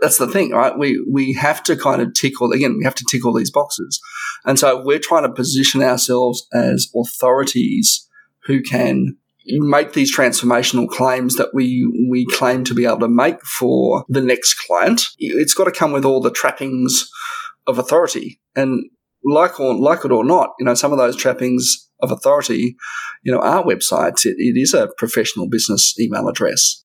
That's the thing, right? We we have to kind of tick all again. We have to tick all these boxes, and so we're trying to position ourselves as authorities who can make these transformational claims that we we claim to be able to make for the next client. It's got to come with all the trappings of authority, and like or like it or not, you know, some of those trappings of authority, you know, are websites. it, it is a professional business email address.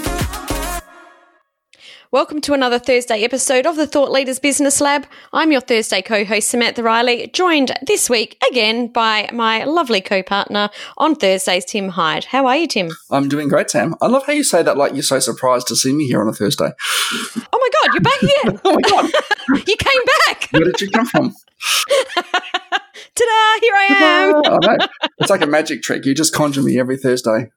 Welcome to another Thursday episode of the Thought Leaders Business Lab. I'm your Thursday co host, Samantha Riley, joined this week again by my lovely co partner on Thursdays, Tim Hyde. How are you, Tim? I'm doing great, Sam. I love how you say that like you're so surprised to see me here on a Thursday. Oh my God, you're back again. oh my God. you came back. Where did you come from? Ta-da! Here I am. It's like a magic trick. You just conjure me every Thursday.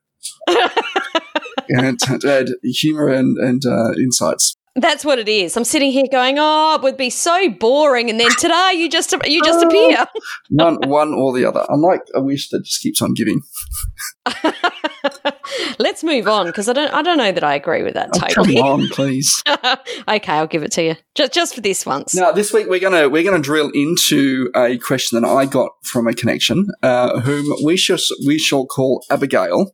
And to add humor and, and uh, insights. That's what it is. I'm sitting here going, "Oh, it would be so boring," and then today you just you just uh, appear. one, one or the other. I'm like a wish that just keeps on giving. Let's move on because I don't I don't know that I agree with that oh, totally. Come on, please. okay, I'll give it to you just just for this once. Now, this week we're gonna we're gonna drill into a question that I got from a connection, uh, whom we shall we shall call Abigail.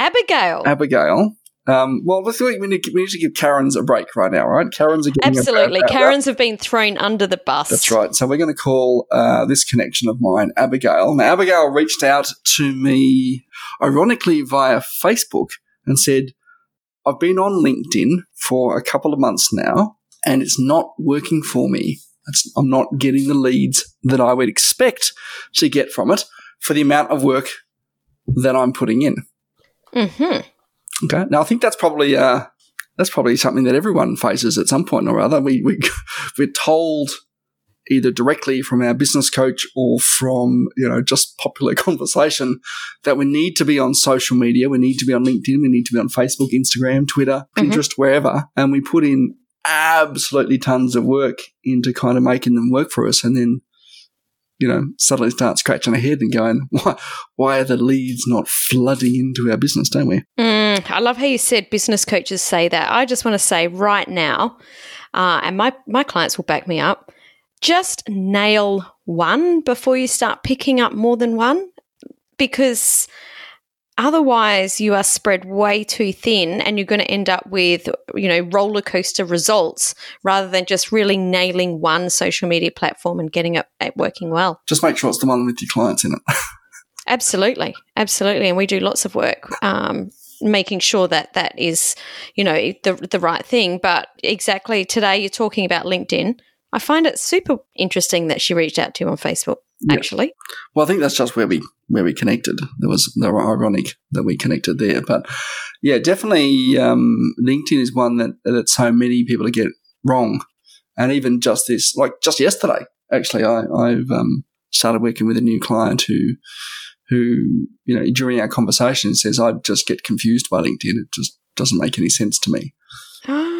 Abigail. Abigail. Um, well, we need, we need to give Karens a break right now, right? Karens are getting absolutely. Karens have been thrown under the bus. That's right. So we're going to call uh, this connection of mine Abigail. Now, Abigail reached out to me, ironically, via Facebook, and said, "I've been on LinkedIn for a couple of months now, and it's not working for me. It's, I'm not getting the leads that I would expect to get from it for the amount of work that I'm putting in." Mm-hmm. Okay. Now I think that's probably uh, that's probably something that everyone faces at some point or other. We we we're told either directly from our business coach or from you know just popular conversation that we need to be on social media, we need to be on LinkedIn, we need to be on Facebook, Instagram, Twitter, mm-hmm. Pinterest, wherever, and we put in absolutely tons of work into kind of making them work for us, and then you know, suddenly start scratching our head and going, why, why are the leads not flooding into our business, don't we? Mm, I love how you said business coaches say that. I just want to say right now, uh, and my, my clients will back me up, just nail one before you start picking up more than one because – Otherwise, you are spread way too thin and you're going to end up with, you know, roller coaster results rather than just really nailing one social media platform and getting it working well. Just make sure it's the one with your clients in it. absolutely. Absolutely. And we do lots of work. Um, making sure that that is, you know, the the right thing. But exactly today, you're talking about LinkedIn. I find it super interesting that she reached out to you on Facebook actually. Well, I think that's just where we where we connected. There was they were ironic that we connected there, but yeah, definitely um, LinkedIn is one that that so many people get wrong, and even just this, like just yesterday, actually, I, I've um, started working with a new client who who you know during our conversation says I just get confused by LinkedIn. It just doesn't make any sense to me.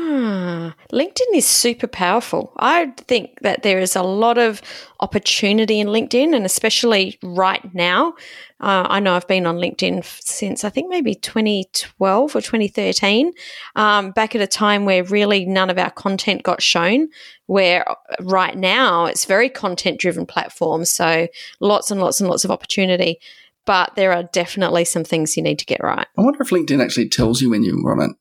LinkedIn is super powerful. I think that there is a lot of opportunity in LinkedIn, and especially right now. Uh, I know I've been on LinkedIn since I think maybe 2012 or 2013, um, back at a time where really none of our content got shown. Where uh, right now it's very content driven platform, so lots and lots and lots of opportunity. But there are definitely some things you need to get right. I wonder if LinkedIn actually tells you when you're on it.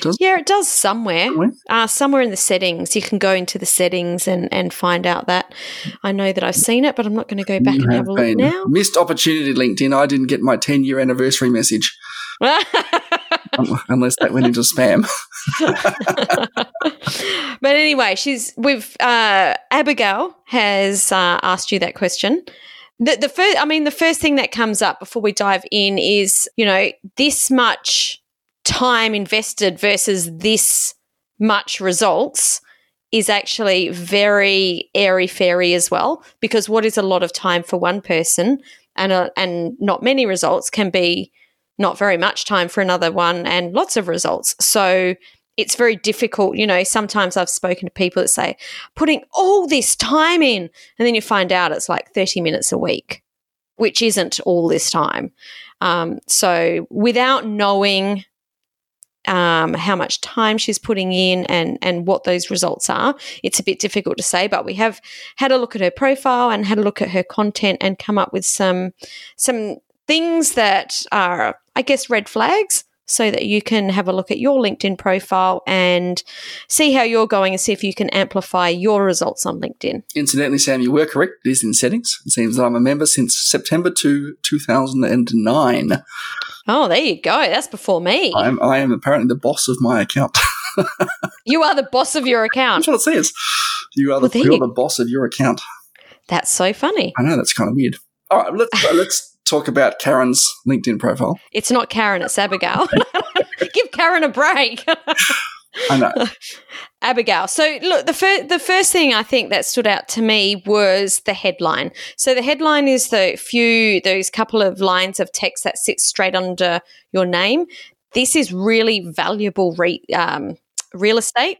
Does yeah, it does somewhere. Somewhere? Uh, somewhere in the settings. You can go into the settings and, and find out that. I know that I've seen it, but I'm not going to go back you and have, a look now. Missed opportunity LinkedIn. I didn't get my 10 year anniversary message. Unless that went into spam. but anyway, she's we've uh, Abigail has uh, asked you that question. The, the first, I mean, the first thing that comes up before we dive in is you know this much time invested versus this much results is actually very airy fairy as well, because what is a lot of time for one person and uh, and not many results can be not very much time for another one and lots of results. So it's very difficult. You know, sometimes I've spoken to people that say, putting all this time in, and then you find out it's like 30 minutes a week, which isn't all this time. Um, so without knowing um, how much time she's putting in and and what those results are. It's a bit difficult to say, but we have had a look at her profile and had a look at her content and come up with some some things that are, I guess, red flags. So that you can have a look at your LinkedIn profile and see how you're going and see if you can amplify your results on LinkedIn. Incidentally, Sam, you were correct. It is in settings. It seems that I'm a member since September to 2009. Oh, there you go. That's before me. I'm, I am apparently the boss of my account. you are the boss of your account. That's what it says. You are the, well, you're you. the boss of your account. That's so funny. I know that's kind of weird. All right, let's uh, let's talk about Karen's LinkedIn profile. It's not Karen, it's Abigail. Give Karen a break. I know. Abigail. So, look, the, fir- the first thing I think that stood out to me was the headline. So, the headline is the few, those couple of lines of text that sits straight under your name. This is really valuable re- um, real estate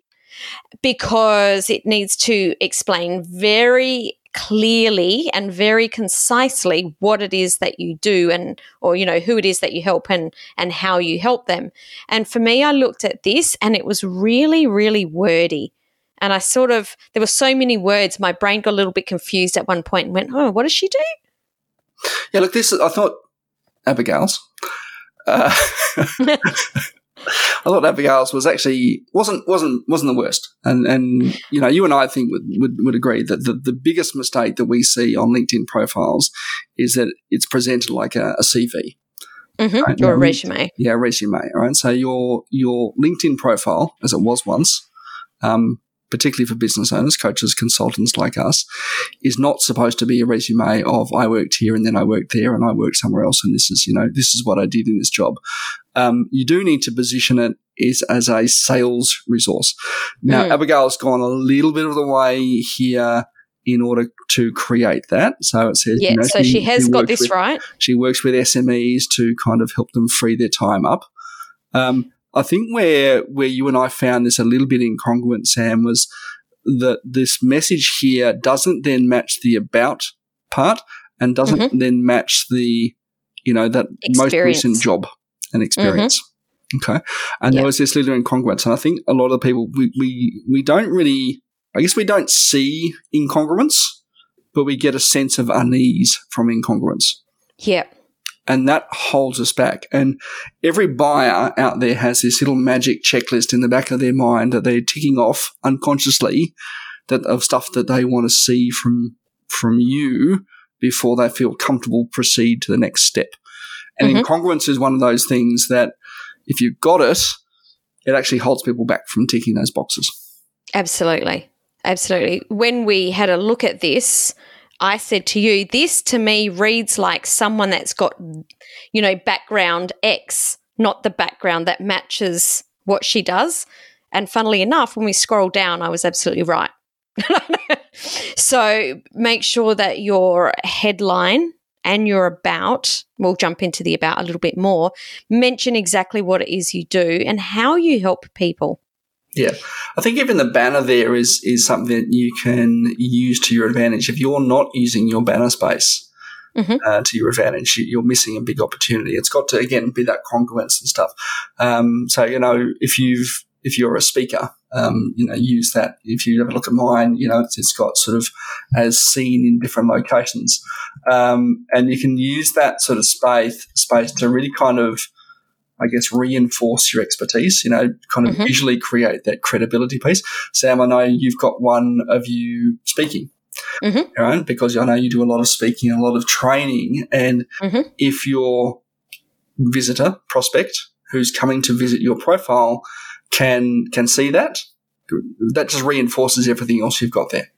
because it needs to explain very clearly and very concisely what it is that you do and or you know who it is that you help and and how you help them. And for me i looked at this and it was really really wordy. And i sort of there were so many words my brain got a little bit confused at one point and went oh what does she do? Yeah look this i thought abigail's. Uh, I thought Abigail's was actually wasn't wasn't wasn't the worst, and and you know you and I think would would, would agree that the, the biggest mistake that we see on LinkedIn profiles is that it's presented like a, a CV. Mm-hmm. Right? Or a resume. Yeah, resume. Right. So your your LinkedIn profile, as it was once, um, particularly for business owners, coaches, consultants like us, is not supposed to be a resume of I worked here and then I worked there and I worked somewhere else and this is, you know, this is what I did in this job. Um, you do need to position it is as a sales resource. Now, mm. Abigail's gone a little bit of the way here in order to create that. So it says, yeah, you know, so she, she has she got this with, right. She works with SMEs to kind of help them free their time up. Um, I think where where you and I found this a little bit incongruent, Sam, was that this message here doesn't then match the about part and doesn't mm-hmm. then match the you know that experience. most recent job and experience. Mm-hmm. Okay, and there was this little incongruence, and I think a lot of people we, we we don't really, I guess we don't see incongruence, but we get a sense of unease from incongruence. Yeah and that holds us back. And every buyer out there has this little magic checklist in the back of their mind that they're ticking off unconsciously that of stuff that they want to see from from you before they feel comfortable proceed to the next step. And mm-hmm. incongruence is one of those things that if you've got it, it actually holds people back from ticking those boxes. Absolutely. Absolutely. When we had a look at this, I said to you, this to me reads like someone that's got, you know, background X, not the background that matches what she does. And funnily enough, when we scroll down, I was absolutely right. so make sure that your headline and your about, we'll jump into the about a little bit more, mention exactly what it is you do and how you help people. Yeah, I think even the banner there is is something that you can use to your advantage. If you're not using your banner space mm-hmm. uh, to your advantage, you're missing a big opportunity. It's got to again be that congruence and stuff. Um, so you know, if you've if you're a speaker, um, you know, use that. If you have a look at mine, you know, it's, it's got sort of as seen in different locations, um, and you can use that sort of space space to really kind of I guess, reinforce your expertise, you know, kind of mm-hmm. visually create that credibility piece. Sam, I know you've got one of you speaking. Mm-hmm. Right? Because I know you do a lot of speaking, a lot of training. And mm-hmm. if your visitor, prospect, who's coming to visit your profile can can see that, that just reinforces everything else you've got there.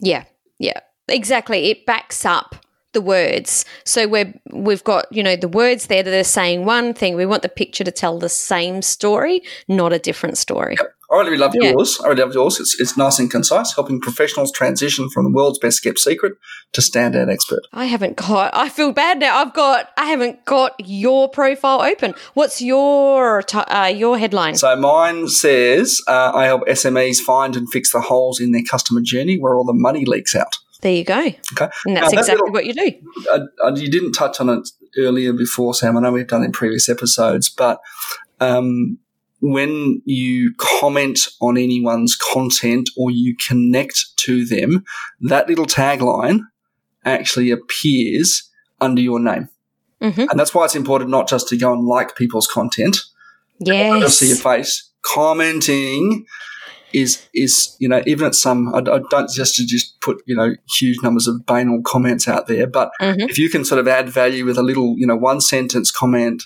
Yeah, yeah, exactly. It backs up the words. So we're we've got you know the words there that are saying one thing. We want the picture to tell the same story, not a different story. Yep. I really love Yeah. yours. I really love yours. It's, it's nice and concise, helping professionals transition from the world's best kept secret to standout expert. I haven't got. I feel bad now. I've got. I haven't got your profile open. What's your uh, your headline? So mine says, uh, I help SMEs find and fix the holes in their customer journey where all the money leaks out. There you go. Okay. And that's that exactly little- what you do. uh, uh, you didn't touch on it earlier before, Sam. I know we've done it in previous episodes, but um, when you comment on anyone's content or you connect to them, that little tagline actually appears under your name. hmm And that's why it's important not just to go and like people's content, Yes. see your face. Commenting is is you know even at some I, I don't just to just put you know huge numbers of banal comments out there, but Mhm. if you can sort of add value with a little you know one sentence comment,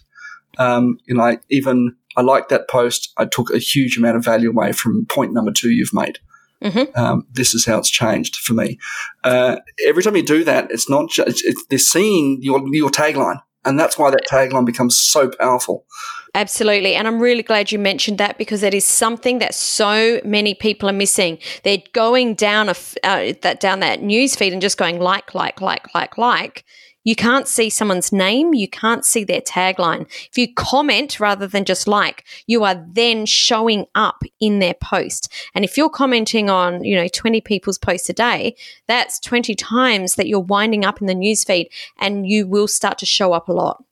um, you know even I like that post. I took a huge amount of value away from point number two you've made. Mhm. Um, this is how it's changed for me. Uh, every time you do that, it's not just it's, it's, they're seeing your your tagline, and that's why that tagline becomes so powerful. Absolutely. And I'm really glad you mentioned that because that is something that so many people are missing. They're going down a uh, that down that news feed and just going like, like, like, like, like. You can't see someone's name. You can't see their tagline. If you comment rather than just like, you are then showing up in their post. And if you're commenting on, you know, 20 people's posts a day, that's 20 times that you're winding up in the newsfeed and you will start to show up a lot.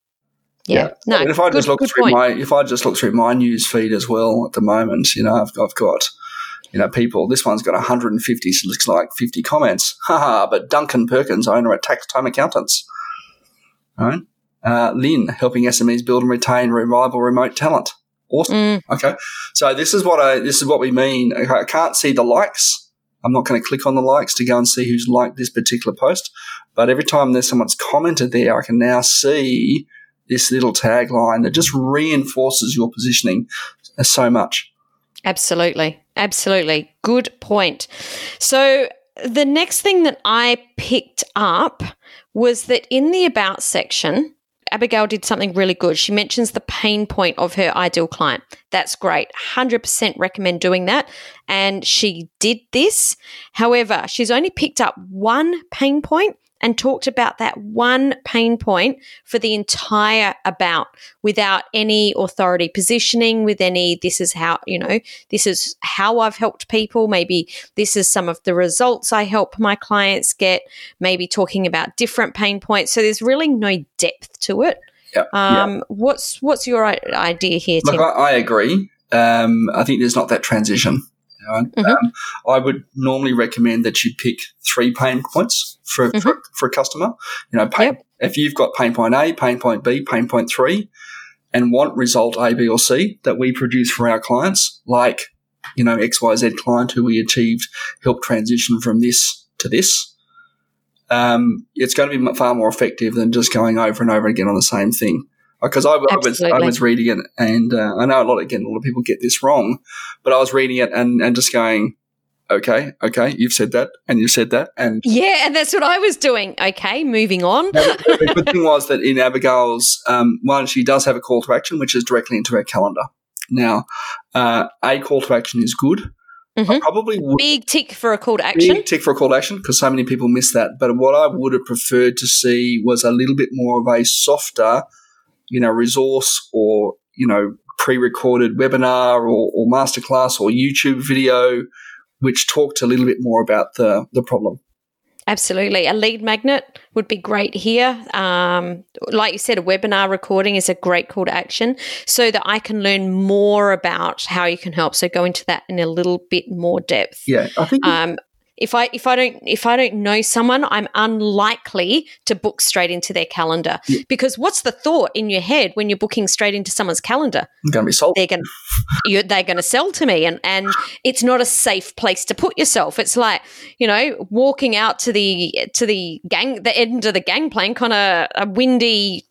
Yeah. No, And if I just look through point. my if I just look through my news feed as well at the moment, you know, I've, I've got you know people. This one's got 150, so it looks like 50 comments. Haha! But Duncan Perkins, owner at Tax Time Accountants, right? Uh, Lynn helping SMEs build and retain reliable remote talent. Awesome. Mm, Okay, so this is what I this is what we mean. I can't see the likes. I'm not going to click on the likes to go and see who's liked this particular post. But every time there's someone's commented there, I can now see this little tagline that just reinforces your positioning so much. Absolutely. Absolutely. Good point. So, the next thing that I picked up was that in the About section, Abigail did something really good. She mentions the pain point of her ideal client. That's great. 100% recommend doing that. And she did this. However, she's only picked up one pain point and talked about that one pain point for the entire About without any authority positioning, with any, this is how, you know, this is how I've helped people. Maybe this is some of the results I help my clients get. Maybe talking about different pain points. So there's really no depth to it. Yeah. Um, What's what's your idea here, Look, Tim? I, I agree. Um, I think there's not that transition. Mhm. Um, I would normally recommend that you pick three pain points for, for, for a customer. You know, pain, Yep. if you've got pain point A, pain point B, pain point three, and want result A, B, or C that we produce for our clients, like, you know, XYZ client who we achieved help transition from this to this, um, it's going to be far more effective than just going over and over again on the same thing. Because I, I was I was reading it, and uh, I know a lot again a lot of people get this wrong, but I was reading it and, and just going, okay, okay, you've said that, and you've said that, and yeah, and that's what I was doing. Okay, moving on. the, good thing was that in Abigail's um, one, she does have a call to action, which is directly into her calendar. Now, uh, a call to action is good. I Mhm. probably would Big tick for a call to action. big tick for a call to action because so many people miss that. But what I would have preferred to see was a little bit more of a softer, you know, resource or you know pre-recorded webinar or, or masterclass or YouTube video, which talked a little bit more about the the problem. Absolutely. A lead magnet would be great here. Um, like you said, a webinar recording is a great call to action so that I can learn more about how you can help. So go into that in a little bit more depth. Yeah, I think Um, if I if I don't if I don't know someone, I'm unlikely to book straight into their calendar Yeah. because what's the thought in your head when you're booking straight into someone's calendar? I'm going to be sold. they're going to they're going to sell to me and and it's not a safe place to put yourself it's like you know walking out to the to the gang the end of the gangplank on a, a windy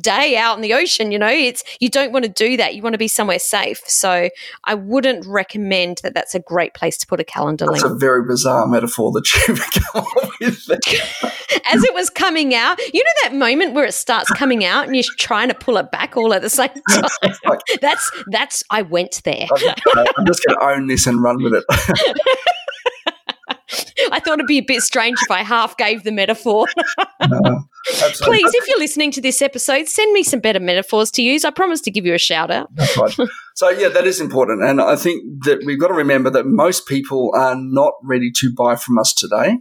day out in the ocean. You know, it's you don't want to do that. You want to be somewhere safe. So I wouldn't recommend that. That's a great place to put a calendar That's link. a very bizarre metaphor that you come up with. As it was coming out, you know that moment where it starts coming out and you're trying to pull it back all at the same time. Like- that's that's. I went there. I'm just going to own this and run with it. I thought it'd be a bit strange if I half gave the metaphor. No. Please, if you're listening to this episode, send me some better metaphors to use. I promise to give you a shout out. That's right. So yeah, that is important, and I think that we've got to remember that most people are not ready to buy from us today.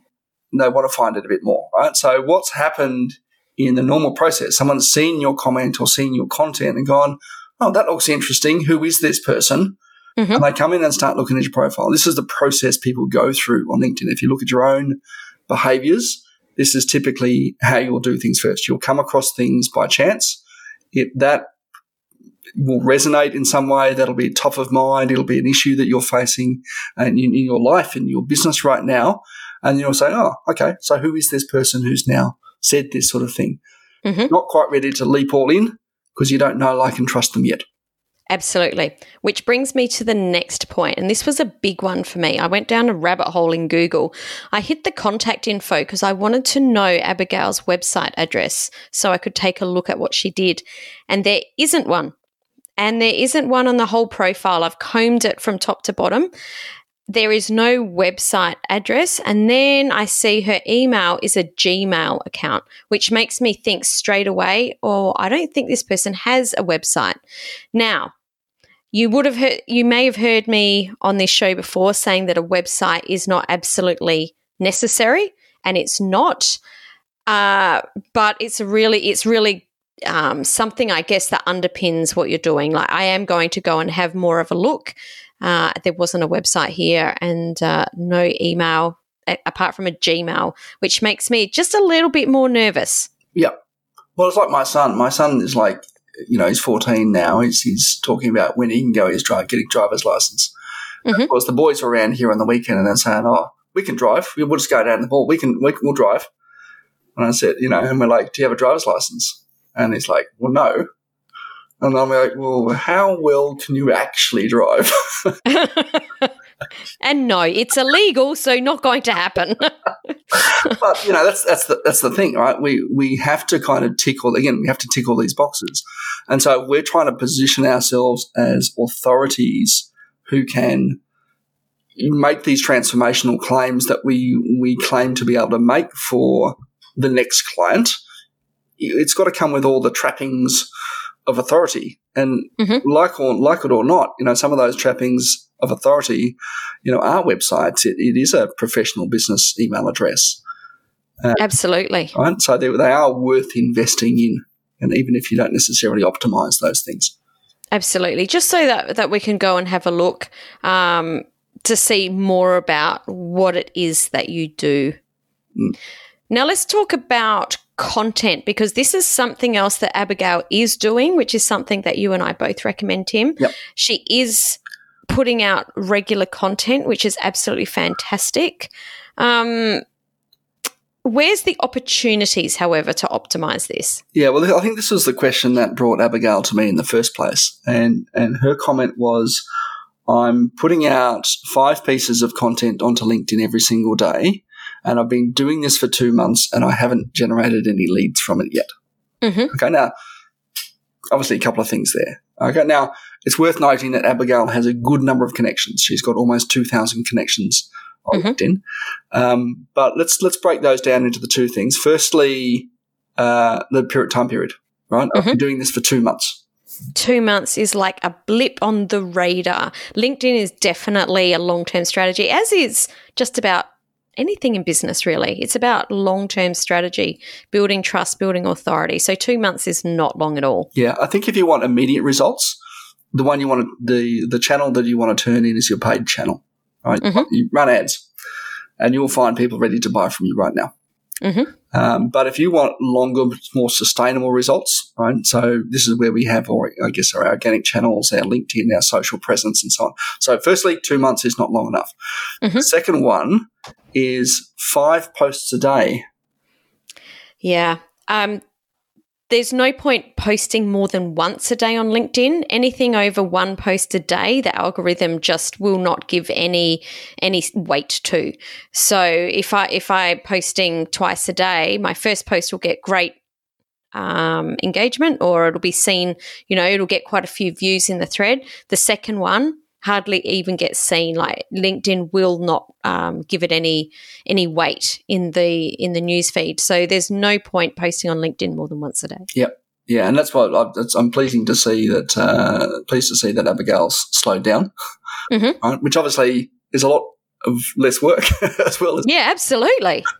They want to find it a bit more, right? So what's happened in the normal process? Someone's seen your comment or seen your content and gone, "Oh, that looks interesting. Who is this person?" Mhm. And they come in and start looking at your profile. This is the process people go through on LinkedIn. If you look at your own behaviors, this is typically how you'll do things first. You'll come across things by chance. It that will resonate in some way. That'll be top of mind. It'll be an issue that you're facing in, in your life, in your business right now. And you'll say, oh, okay, so who is this person who's now said this sort of thing? Mm-hmm. Not quite ready to leap all in because you don't know, like, and trust them yet. Absolutely. Which brings me to the next point, and this was a big one for me. I went down a rabbit hole in Google. I hit the contact info because I wanted to know Abigail's website address so I could take a look at what she did. And there isn't one. And there isn't one on the whole profile. I've combed it from top to bottom. There is no website address. And then I see her email is a Gmail account, which makes me think straight away, oh, I don't think this person has a website. Now, you would have heard, you may have heard me on this show before saying that a website is not absolutely necessary, and it's not. Uh, but it's really, it's really um, something I guess that underpins what you're doing. Like I am going to go and have more of a look. Uh, there wasn't a website here and uh, no email a- apart from a Gmail, which makes me just a little bit more nervous. Yeah. Well, it's like my son. My son is like, you know, he's 14 now. He's, he's talking about when he can go his drive, getting driver's license. Mhm. Of course, the boys were around here on the weekend and they're saying, oh, we can drive. We'll just go down the ball. We can, we can, we'll drive. And I said, you know, and we're like, do you have a driver's license? And he's like, well, no. And I'm like, well, how well can you actually drive? and no, it's illegal, so not going to happen. but you know that's that's the that's the thing, right? We we have to kind of tick all again. We have to tick all these boxes, and so we're trying to position ourselves as authorities who can make these transformational claims that we we claim to be able to make for the next client. It's got to come with all the trappings of authority, and Mhm. like or like it or not, you know, some of those trappings of authority, you know, are websites. It, it is a professional business email address Absolutely. right? So they, they are worth investing in, and even if you don't necessarily optimize those things. Absolutely. Just so that, that we can go and have a look um, to see more about what it is that you do. Mm. Now, let's talk about content because this is something else that Abigail is doing, which is something that you and I both recommend, Tim. Yep. She is putting out regular content, which is absolutely fantastic. Um, where's the opportunities, however, to optimize this? Yeah, well, I think this was the question that brought Abigail to me in the first place, and and her comment was, "I'm putting out five pieces of content onto LinkedIn every single day, and I've been doing this for two months, and I haven't generated any leads from it yet." Mhm. Okay, now obviously a couple of things there. Okay, now it's worth noting that Abigail has a good number of connections. She's got almost two thousand connections on Mhm. LinkedIn. Um, but let's let's break those down into the two things. Firstly, uh, the period, time period. Right, I've been doing this for two months. two months is like a blip on the radar. LinkedIn is definitely a long term strategy, as is just about anything in business, really. It's about long term strategy, building trust, building authority. So, two months is not long at all. Yeah, I think if you want immediate results, the one you want to, the the channel that you want to turn in is your paid channel. Right, Mhm. you run ads, and you'll find people ready to buy from you right now. Mhm. Um, but if you want longer, more sustainable results, right? So this is where we have, or I guess, our organic channels, our LinkedIn, our social presence, and so on. So, firstly, two months is not long enough. Mhm. Second one is five posts a day. Yeah. Um, there's no point posting more than once a day on LinkedIn. Anything over one post a day, the algorithm just will not give any any weight to. So if I if I posting twice a day, my first post will get great um, engagement, or it'll be seen. You know, it'll get quite a few views in the thread. The second one hardly even gets seen. Like LinkedIn will not um, give it any any weight in the in the news feed. So there's no point posting on LinkedIn more than once a day. Yep. Yeah, and that's what I, am pleasing to see that uh, pleased to see that Abigail's slowed down, mm-hmm. right? which obviously is a lot of less work as well. As yeah, absolutely.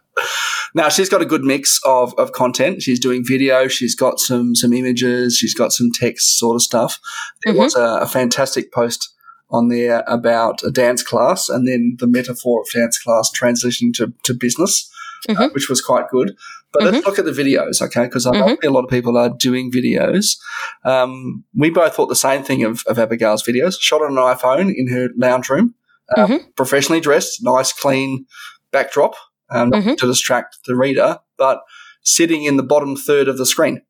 Now she's got a good mix of, of content. She's doing video. She's got some some images. She's got some text sort of stuff. There mm-hmm. was a, a fantastic post on there about a dance class and then the metaphor of dance class transitioning to, to business, uh, mm-hmm. uh, which was quite good. But mm-hmm. let's look at the videos, okay? Because I mm-hmm. a lot of people are doing videos. Um, we both thought the same thing of, of Abigail's videos. Shot on an iPhone in her lounge room, uh, mm-hmm. professionally dressed, nice, clean backdrop, um, not to distract the reader, but sitting in the bottom third of the screen.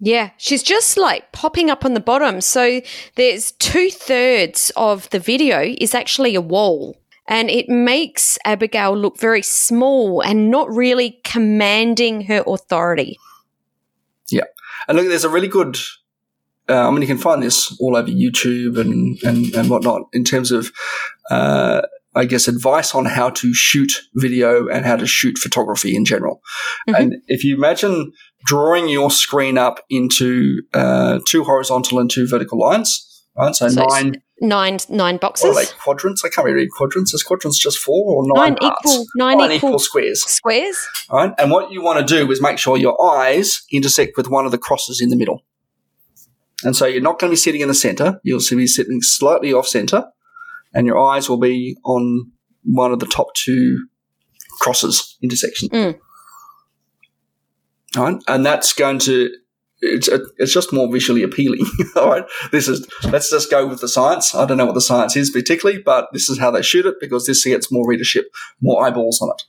Yeah, she's just like popping up on the bottom. So there's two thirds of the video is actually a wall. And it makes Abigail look very small and not really commanding her authority. Yeah. And look, there's a really good uh, I mean, you can find this all over YouTube and, and, and whatnot in terms of, uh, I guess, advice on how to shoot video and how to shoot photography in general. Mm-hmm. And if you imagine drawing your screen up into uh, two horizontal and two vertical lines, right? So, so nine, nine, nine boxes. like quadrants? I can't really read quadrants. Is quadrants just four or nine? Nine equal, nine, nine equal, equal, squares. Squares. Right. And what you want to do is make sure your eyes intersect with one of the crosses in the middle. And so you're not going to be sitting in the center. You'll be sitting slightly off center, and your eyes will be on one of the top two crosses intersection. Mm right? And that's going to it's it's just more visually appealing. All right, this is let's just go with the science. I don't know what the science is particularly, but this is how they shoot it because this gets more readership, more eyeballs on it.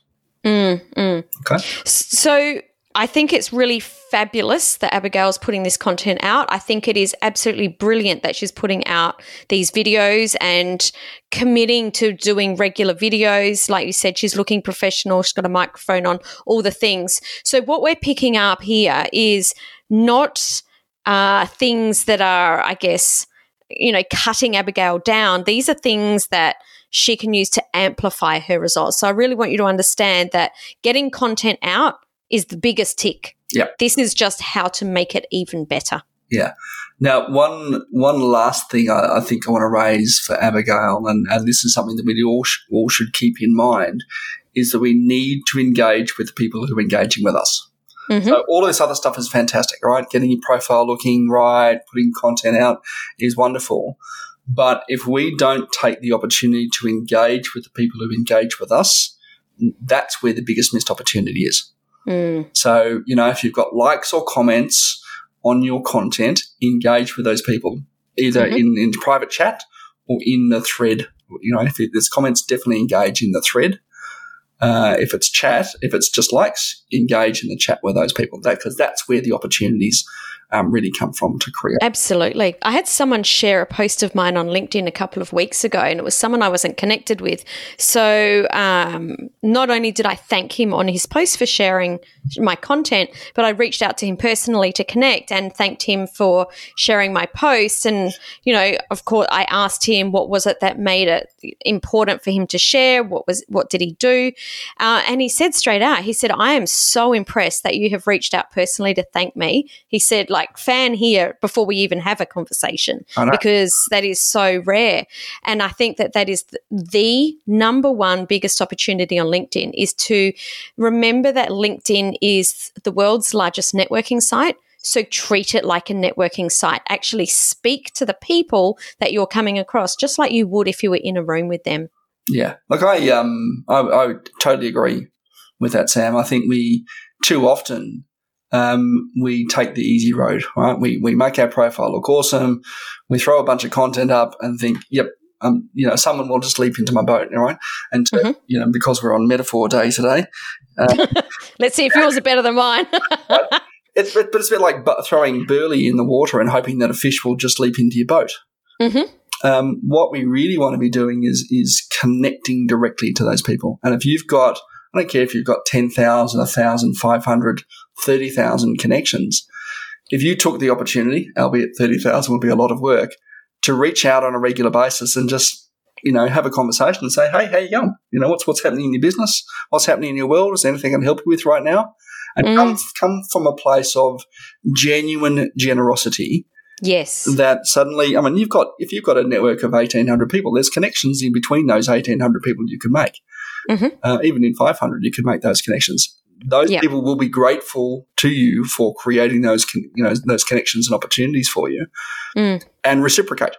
Mm, mm. Okay. So I think it's really fabulous that Abigail's putting this content out. I think it is absolutely brilliant that she's putting out these videos and committing to doing regular videos. Like you said, she's looking professional. She's got a microphone on, all the things. So, what we're picking up here is not uh, things that are, I guess, you know, cutting Abigail down. These are things that she can use to amplify her results. So, I really want you to understand that getting content out is the biggest tick. Yeah. This is just how to make it even better. Yeah. Now, one one last thing I, I, think I want to raise for Abigail, and, and this is something that we all, sh- all should keep in mind, is that we need to engage with the people who are engaging with us. Mm-hmm. So all this other stuff is fantastic, right? Getting your profile looking right, putting content out is wonderful. But if we don't take the opportunity to engage with the people who engage with us, that's where the biggest missed opportunity is. Mm. So, you know, if you've got likes or comments on your content, engage with those people, either mm-hmm. in, in private chat or in the thread. You know, if there's comments, definitely engage in the thread. Uh, if it's chat, if it's just likes, engage in the chat with those people. Because that, that's where the opportunities um, really come from to create. Absolutely. I had someone share a post of mine on LinkedIn a couple of weeks ago, and it was someone I wasn't connected with. So um, not only did I thank him on his post for sharing my content, but I reached out to him personally to connect and thanked him for sharing my post. And, you know, of course, I asked him what was it that made it important for him to share? What was, what did he do? Uh, and he said straight out, he said, I am so impressed that you have reached out personally to thank me. He said, like fan here before we even have a conversation because that is so rare. And I think that that is the number one biggest opportunity on LinkedIn is to remember that LinkedIn is the world's largest networking site. So treat it like a networking site. Actually speak to the people that you're coming across, just like you would if you were in a room with them. Yeah, like I um I, I totally agree with that, Sam. I think we too often um, we take the easy road, right? We, we make our profile look awesome. We throw a bunch of content up and think, yep, um, you know, someone will just leap into my boat, right? And, to, mm-hmm. you know, because we're on metaphor day today. Uh, Let's see if yours are better than mine. It's, but it's a bit like throwing burley in the water and hoping that a fish will just leap into your boat. Mm-hmm. Um, what we really want to be doing is is connecting directly to those people. And if you've got, I don't care if you've got 10,000, 1,000, 500, 30,000 connections, if you took the opportunity, albeit 30,000 would be a lot of work, to reach out on a regular basis and just, you know, have a conversation and say, hey, how you going? You know, what's, what's happening in your business? What's happening in your world? Is there anything I can help you with right now? And mm. come, come from a place of genuine generosity. Yes. That suddenly, I mean, you've got, if you've got a network of 1,800 people, there's connections in between those 1,800 people you can make. Mm-hmm. Uh, even in 500, you can make those connections those yep. people will be grateful to you for creating those you know those connections and opportunities for you mm. and reciprocate.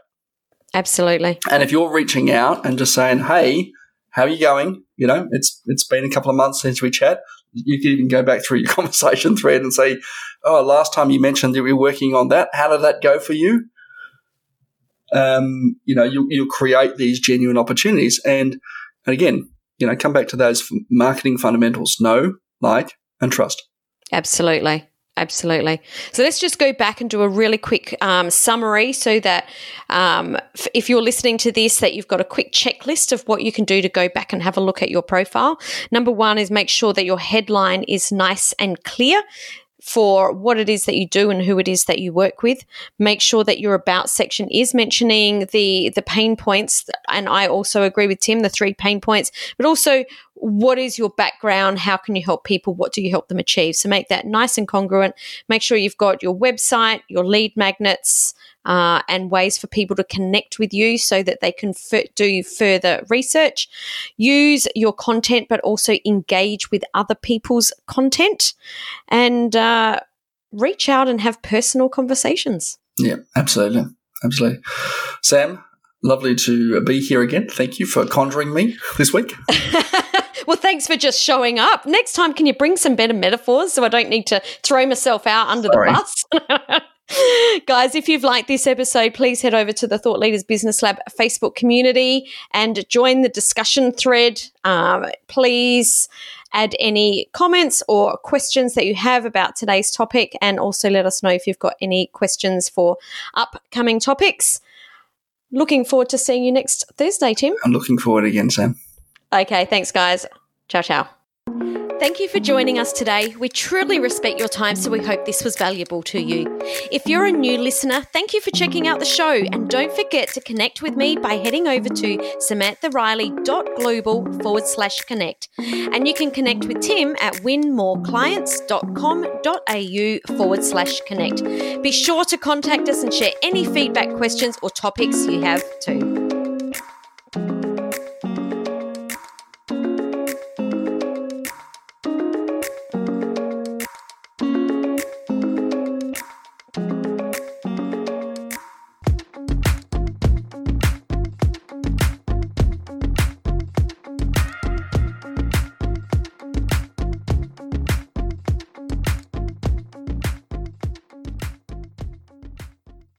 Absolutely. And if you're reaching out and just saying hey how are you going? You know it's it's been a couple of months since we chat. You can even go back through your conversation thread and say oh last time you mentioned that we were working on that. How did that go for you? Um, you know you, you'll create these genuine opportunities. And and again you know come back to those marketing fundamentals. Know like, and trust. Absolutely. Absolutely. So let's just go back and do a really quick um, summary so that um, if you're listening to this, that you've got a quick checklist of what you can do to go back and have a look at your profile. Number one is make sure that your headline is nice and clear for what it is that you do and who it is that you work with. Make sure that your about section is mentioning the the pain points, and I also agree with Tim the three pain points, but also what is your background? How can you help people? What do you help them achieve? So make that nice and congruent. Make sure you've got your website, your lead magnets, uh, and ways for people to connect with you so that they can f- do further research. Use your content, but also engage with other people's content and uh, reach out and have personal conversations. Yeah, absolutely. Absolutely. Sam, lovely to be here again. Thank you for conjuring me this week. well, thanks for just showing up. Next time, can you bring some better metaphors so I don't need to throw myself out under Sorry. the bus? Guys, if you've liked this episode, please head over to the Thought Leaders Business Lab Facebook community and join the discussion thread. Um, please add any comments or questions that you have about today's topic, and also let us know if you've got any questions for upcoming topics. Looking forward to seeing you next Thursday, Tim. I'm looking forward again, Sam. Okay, thanks, guys. Ciao, ciao. Thank you for joining us today. We truly respect your time, so we hope this was valuable to you. If you're a new listener, thank you for checking out the show. And don't forget to connect with me by heading over to samanthariley.global forward slash connect. And you can connect with Tim at winmoreclients.com.au forward slash connect. Be sure to contact us and share any feedback, questions, or topics you have too.